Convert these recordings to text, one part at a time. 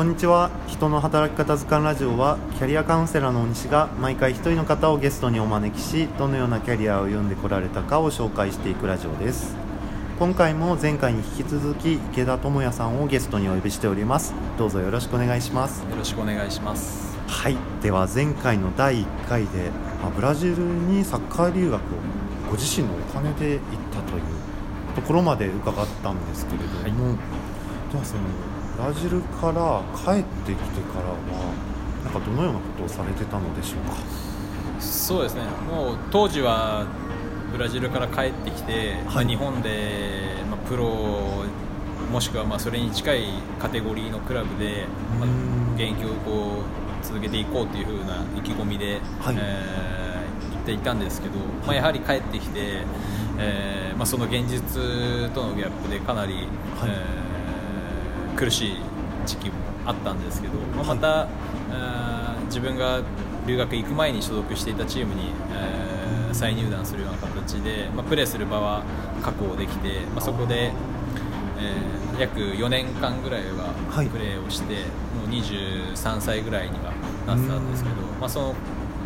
こんにちは。人の働き方図鑑ラジオはキャリアカウンセラーの大西が毎回一人の方をゲストにお招きしどのようなキャリアを歩んでこられたかを紹介していくラジオです。今回も前回に引き続き池田智也さんをゲストにお呼びしております。どうぞよろしくお願いします。よろしくお願いします。はい。では前回の第1回でまあブラジルにサッカー留学をご自身のお金で行ったというところまで伺ったんですけれども、はい。ではそのブラジルから帰ってきてからはなんかどのようなことをされてたのでしょうか？そうですね。もう当時はブラジルから帰ってきて、まあ日本で、まあ、プロもしくはまあそれに近いカテゴリーのクラブで、まうん。あ、現役をこう続けていこうというふうな意気込みで、はい。えー行っていたんですけど、まあ、やはり帰ってきて、えーまあ、その現実とのギャップでかなり、えー苦しい時期もあったんですけど、まあ、また、自分が留学行く前に所属していたチームに、えー再入団するような形で、まあ、プレーする場は確保できて、まあ、そこで、えー約4年間ぐらいははい。プレーをして、もう23歳ぐらいにはなってたんですけど、まあ、その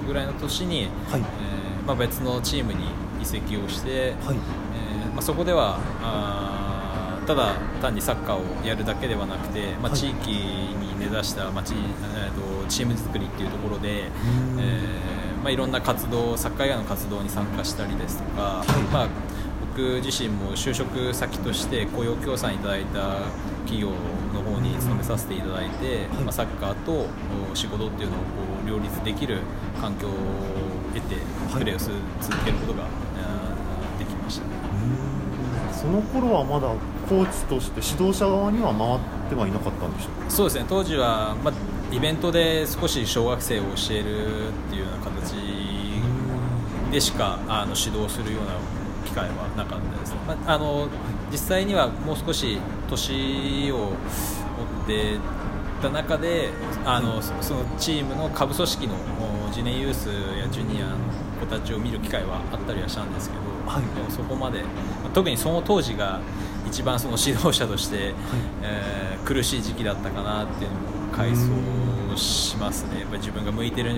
ぐらいの年に、はい。えーまあ、別のチームに移籍をして、はい。えーまあ、そこではあーただ単にサッカーをやるだけではなくて、まあ、はい地域に根ざした、まあちえーとチーム作りっていうところで、うん。えーまあ、いろんな活動サッカー以外の活動に参加したりですとか、い。まあ、僕自身も就職先として雇用協賛いただいた企業の方に勤めさせていただいて、はい。まあ、サッカーとお仕事っていうのをこう両立できる環境を得てはい。プレーをす続けることが、できましたね。その頃はまだコーチとして指導者側には回ってはいなかったんでしょうか？そうですね。当時は、まあ、イベントで少し小学生を教えるっていうような形でしかあの指導するような機会はなかったです。ね、まあ、あの実際にはもう少し年を追ってた中であのそそのチームの下部組織のおジュニアユースやジュニアの子たちを見る機会はあったりはしたんですけど、はい。でもそこまでまあ特にその当時が一番その指導者として、えー苦しい時期だったかなっていうのも回想しますね。やっぱり自分が向いてる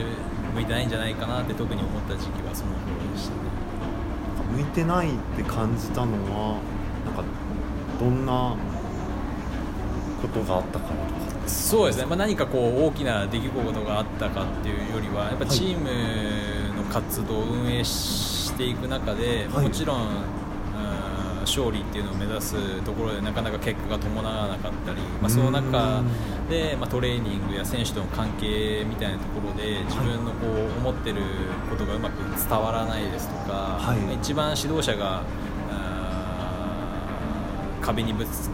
向いてないんじゃないかなって特に思った時期はその頃でしたね。向いてないって感じたのはなんかどんなことがあったからとかそうですね、まあ、何かこう大きな出来事があったかっていうよりはやっぱはいチームの活動を運営していく中で、はい。もちろん勝利っていうのを目指すところでなかなか結果が伴わなかったり、まあ、その中で、まあ、トレーニングや選手との関係みたいなところで自分のこう思ってることがうまく伝わらないですとか、はい。まあ一番指導者が壁にぶつ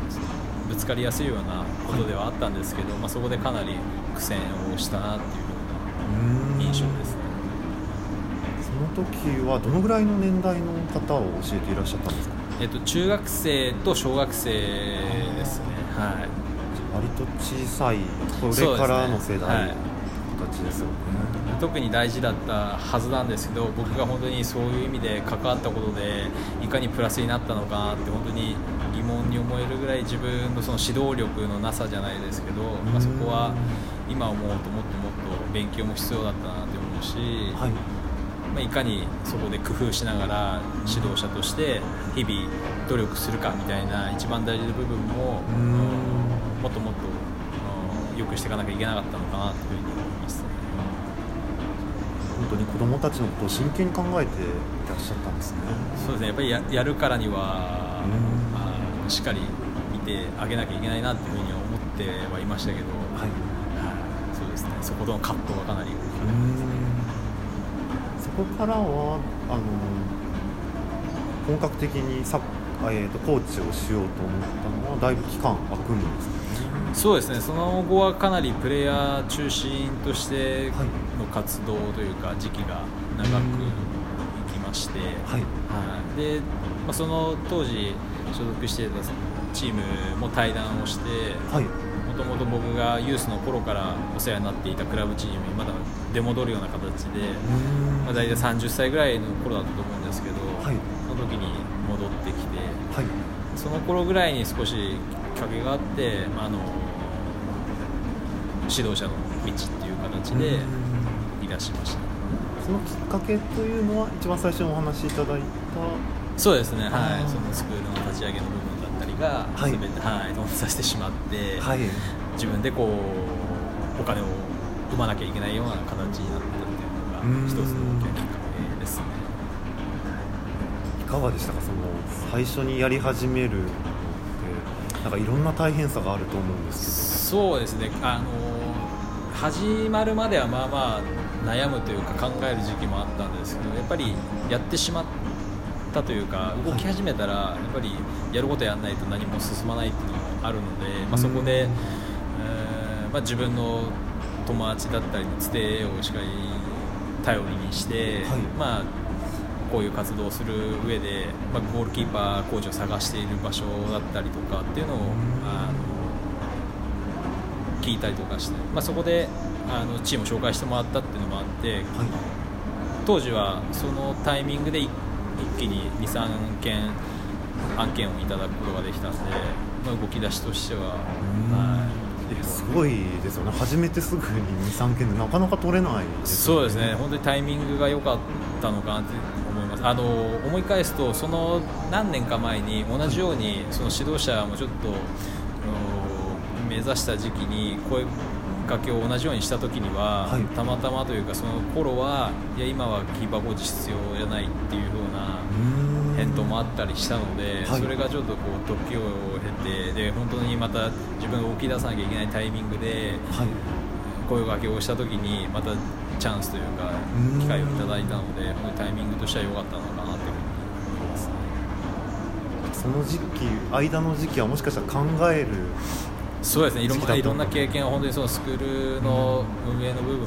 ぶつかりやすいようなことではあったんですけど、まあ、そこでかなり苦戦をしたなっていうような印象ですね。その時はどのぐらいの年代の方を教えていらっしゃったんですか？えっと、中学生と小学生ですね、はい、割と小さいこれからの世代はいの形ですよね。特に大事だったはずなんですけど僕が本当にそういう意味で関わったことでいかにプラスになったのかなって本当に疑問に思えるぐらい自分のその指導力のなさじゃないですけど、まあ、そこは今思うともっともっと勉強も必要だったなって思うし、はいまあ、いかにそこで工夫しながら指導者として日々努力するかみたいな一番大事な部分ももっともっとうん良くしていかなきゃいけなかったのかなというふうに思いますね。本当に子供たちのことを真剣に考えていらっしゃったんですね。そうですね。やっぱりややるからにはうん。あのしっかり見てあげなきゃいけないなっていうふうには思ってはいましたけど、はい。はい。そうですね。そことの葛藤がかなりそこからはあの本格的にサッえー、とコーチをしようと思ったのはだいぶ期間空くんですかね？そうですね。その後はかなりプレイヤー中心としてはいの活動というか時期が長くいきまして、はい。はい。でまあ、その当時所属していたチームも対談をしてはい。もともと僕がユースの頃からお世話になっていたクラブチームにまだ出戻るような形で、まあ、大体30歳ぐらいの頃だったと思うんですけど、はい。その時に戻ってきてはい。その頃ぐらいに少しきっかけがあって、まあ、あの指導者の道っていう形でいらしました。そのきっかけというのは一番最初にお話しいただいた？そうですね。はい。そのスクールの立ち上げの部分だったりがはい。全てはい頓挫させてしまって、はい。自分でこうお金を生まなきゃいけないような形になったっていうのが一つの大きなきっかけですねいかがでしたかその最初にやり始めるのってなんかいろんな大変さがあると思うんですそうですね。あの始まるまではまあまあ悩むというか考える時期もあったんですけどやっぱりやってしまったというか動き始めたらやっぱりやることやらないと何も進まないっていうのもあるので、まあ、そこで、えーまあ、自分の友達だったりのつてをしっかり頼りにして、はい。まあこういう活動をする上で、まあ、ゴールキーパーコーチを探している場所だったりとかっていうのをあの聞いたりとかして、まあ、そこであのチームを紹介してもらったっていうのもあってはい。当時はそのタイミングで一一気に23件案件をいただくことができたんで、まあ、動き出しとしては、すごいですよね。始めてすぐに23件でなかなか取れないですよそうですね。本当にタイミングが良かったのかなって思います。あの思い返すとその何年か前に同じようにその指導者もちょっと目指した時期に声かけを同じようにした時には、はい。たまたまというかその頃はいや今はキーパーコーチ必要じゃないっていう風なうーん返答もあったりしたので、はい。それがちょっとこう時を経てで本当にまた自分が動き出さなきゃいけないタイミングではい。声掛けをした時にまたチャンスというかうん。機会をいただいたのでタイミングとしては良かったのかなというふうに思います。ねその時期間の時期はもしかしたら考えるそうですね。いろんないろんな経験を本当にそのスクールの運営の部分も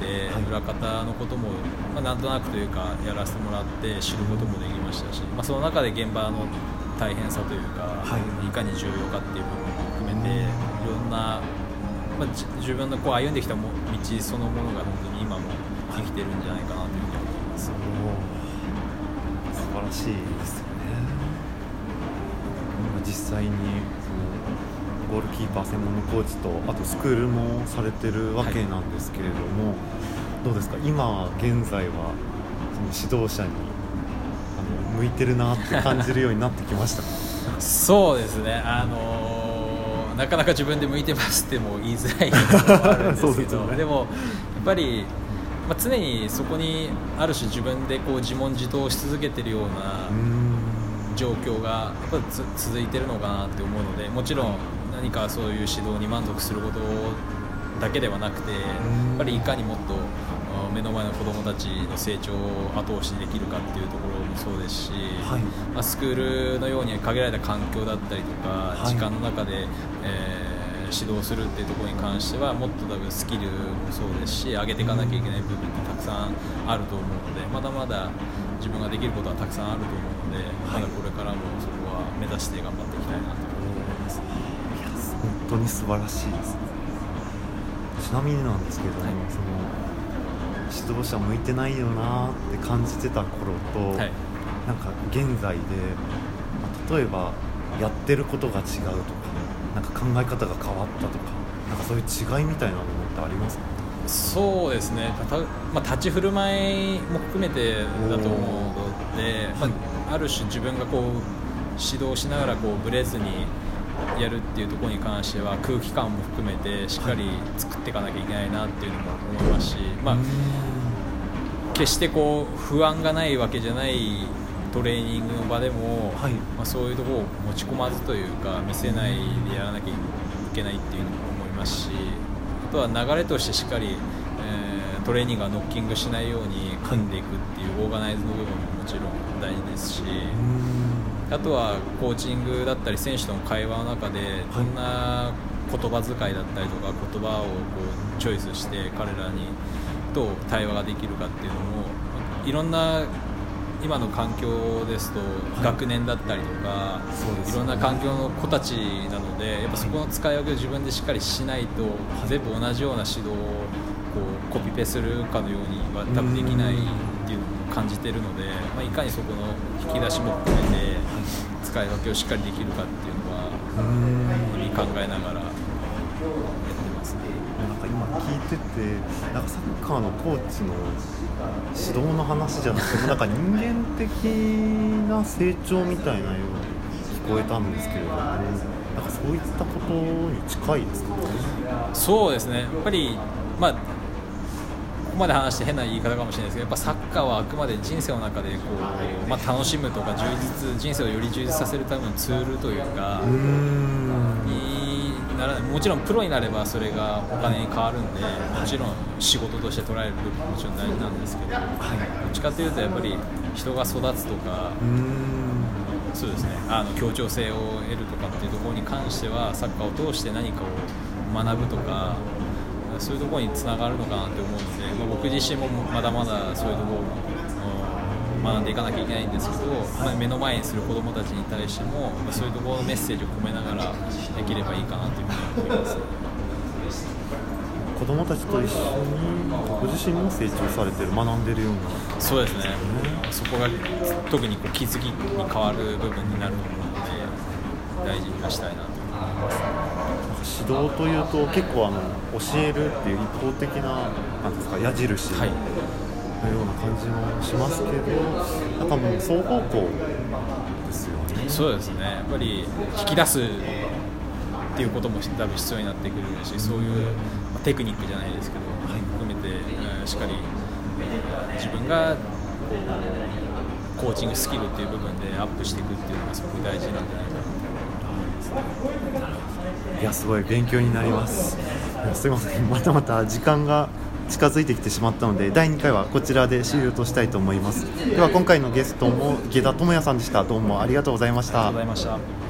て、はい。裏方のことも、まあ、なんとなくというかやらせてもらって知ることもできましたし、まあ、その中で現場の大変さというか、はい。い、かに重要かっていう部分も含めていろんな、まあ、じ自分のこう歩んできたも道そのものが本当に今も生きてるんじゃないかなというふうに思います。素晴らしいですよね。実際にールキーパー専門のコーチとあとスクールもされてるわけなんですけれども、どうですか？今現在はその指導者にあの向いてるなって感じるようになってきましたか？そうですね、あのーなかなか自分で向いてますっても言いづらいのもあるんですけ ですよね。どでもやっぱり、まあ、常にそこにある種自分でこう自問自答し続けてるような状況がやっぱつ続いてるのかなって思うのでもちろん何かそういう指導に満足することだけではなくてやっぱりいかにもっとあ目の前の子どもたちの成長を後押しできるかっていうところもそうですし、はい。まあ、スクールのように限られた環境だったりとか、はい。時間の中で、えー指導するっていうところに関してはもっと多分スキルもそうですし上げていかなきゃいけない部分ってたくさんあると思うのでまだまだ自分ができることはたくさんあると思うので、はい。まだこれからもそこは目指して頑張っていきたいなと当に素晴らしいです。ちなみになんですけれども、はい。その指導者向いてないよなって感じてた頃と、はい。なんか現在でまあ例えばやってることが違うとかなんか考え方が変わったとかなんかそういう違いみたいなものってありますか？そうですね、たまあ、立ち振る舞いも含めてだと思うので、まあ、ある種自分がこう指導しながらこうブレずにやるっていうところに関しては空気感も含めてしっかり作っていかなきゃいけないなっていうのも思いますし、まあ、決してこう不安がないわけじゃないトレーニングの場でも、はい。まあ、そういうところを持ち込まずというか見せないでやらなきゃいけないっていうのも思いますしあとは流れとしてしっかり、えートレーニングがノッキングしないように組んでいくっていうオーガナイズの部分ももちろん大事ですし。あとはコーチングだったり選手との会話の中でどんな言葉遣いだったりとか言葉をこうチョイスして彼らにと対話ができるかっていうのもいろんな今の環境ですと学年だったりとか、いろんな環境の子たちなのでやっぱそこの使い分けを自分でしっかりしないと全部同じような指導をこうコピペするかのようには多分できない感じてるので、まあ、いかにそこの引き出しも含めて使い分けをしっかりできるかっていうのはうーん日々考えながらやってまですね。なんか今聞いててなんかサッカーのコーチの指導の話じゃなくてもなんか人間的な成長みたいなように聞こえたんですけれどもなんかそういったことに近いですかね？そうですね。やっぱりまあここまで話して変な言い方かもしれないですけどやっぱサッカーはあくまで人生の中でこう、まあ、楽しむとか充実人生をより充実させるためのツールというかにならない。もちろんプロになればそれがお金に変わるんでもちろん仕事として捉える部分ももちろん大事なんですけどどっちかというとやっぱり人が育つとかそうですね。あの協調性を得るとかっていうところに関してはサッカーを通して何かを学ぶとかそういうところにつながるのかなって思うので、まあ、僕自身もまだまだそういうところもうん学んでいかなきゃいけないんですけど、まあ、目の前にする子どもたちに対しても、まあ、そういうところのメッセージを込めながらできればいいかなというふうに思います。子供たちと一緒にご自身も成長されてる学んでるようなそうですね、そこが特にこう気づきに変わる部分になると思うので大事にはしたいなと。指導というと結構あの教えるっていう一方的ななんですか矢印のはい。ような感じもしますけど、なんかもう双方向ですよね。そうですね。やっぱり引き出すっていうことも多分必要になってくるしそういうまあテクニックじゃないですけど、含めて、えーしっかり、えー自分がこうコーチングスキルっていう部分でアップしていくっていうのがすごく大事なんじゃないかないやすごい勉強になります。いやすいませんまたまた時間が近づいてきてしまったので第2回はこちらで終了としたいと思います。では今回のゲストも池田智也さんでした。どうもありがとうございましたとうございました。